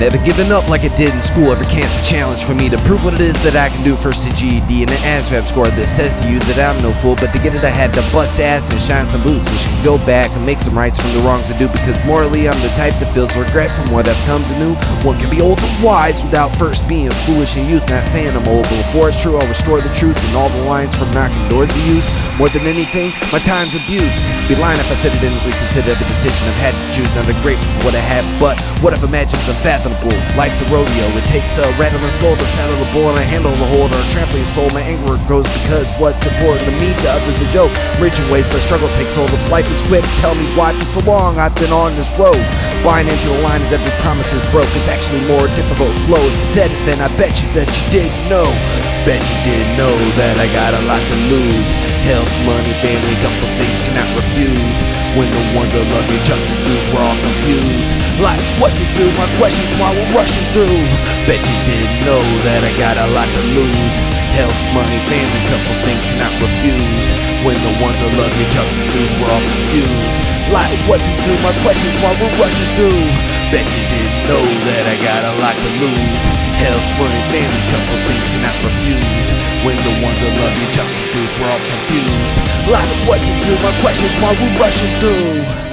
Never giving up like it did in school. Every cancer challenge for me to prove what it is that I can do. First to GED and an ASVAB score that says to you that I'm no fool. But to get it, I had to bust ass and shine some boots. We should go back and make some rights from the wrongs I do. Because morally, I'm the type that feels regret from what I've come to know. One can be old and wise without first being foolish in youth. Not saying I'm old, but before it's true, I'll restore the truth and all the lines from knocking doors are used. More than anything, my time's abused. Be lying if I said I didn't reconsider the decision I've had to choose. Not a for what I have, but what I've imagine's unfathomable. Life's a rodeo. It takes a rattling skull to saddle the bull and a handle the hold or a trampling soul. My anger grows because what's important to me to others a joke. Rich Reaching ways, but struggle takes hold. If life is quick, tell me why for so long I've been on this road. Buying into the line as every promise is broke. It's actually more difficult, slow. If you said it, then I bet you that you didn't know. Bet you didn't know that I got a lot to lose. Health, money, family, couple things cannot refuse. When the ones that love chuck the dues, we're all confused. Like what to do, my questions while we're rushing through. Bet you didn't know that I got a lot to lose. Health, money, family, couple things cannot refuse. When the ones that love chuck the dues, we're all confused. Like what to do, my questions while we're rushing through. Bet you didn't know that I got a lot to lose. Health, money, family, couple things cannot refuse. When the ones that love you the dues, we're all confused. Like what to do, my questions while we're rushing through.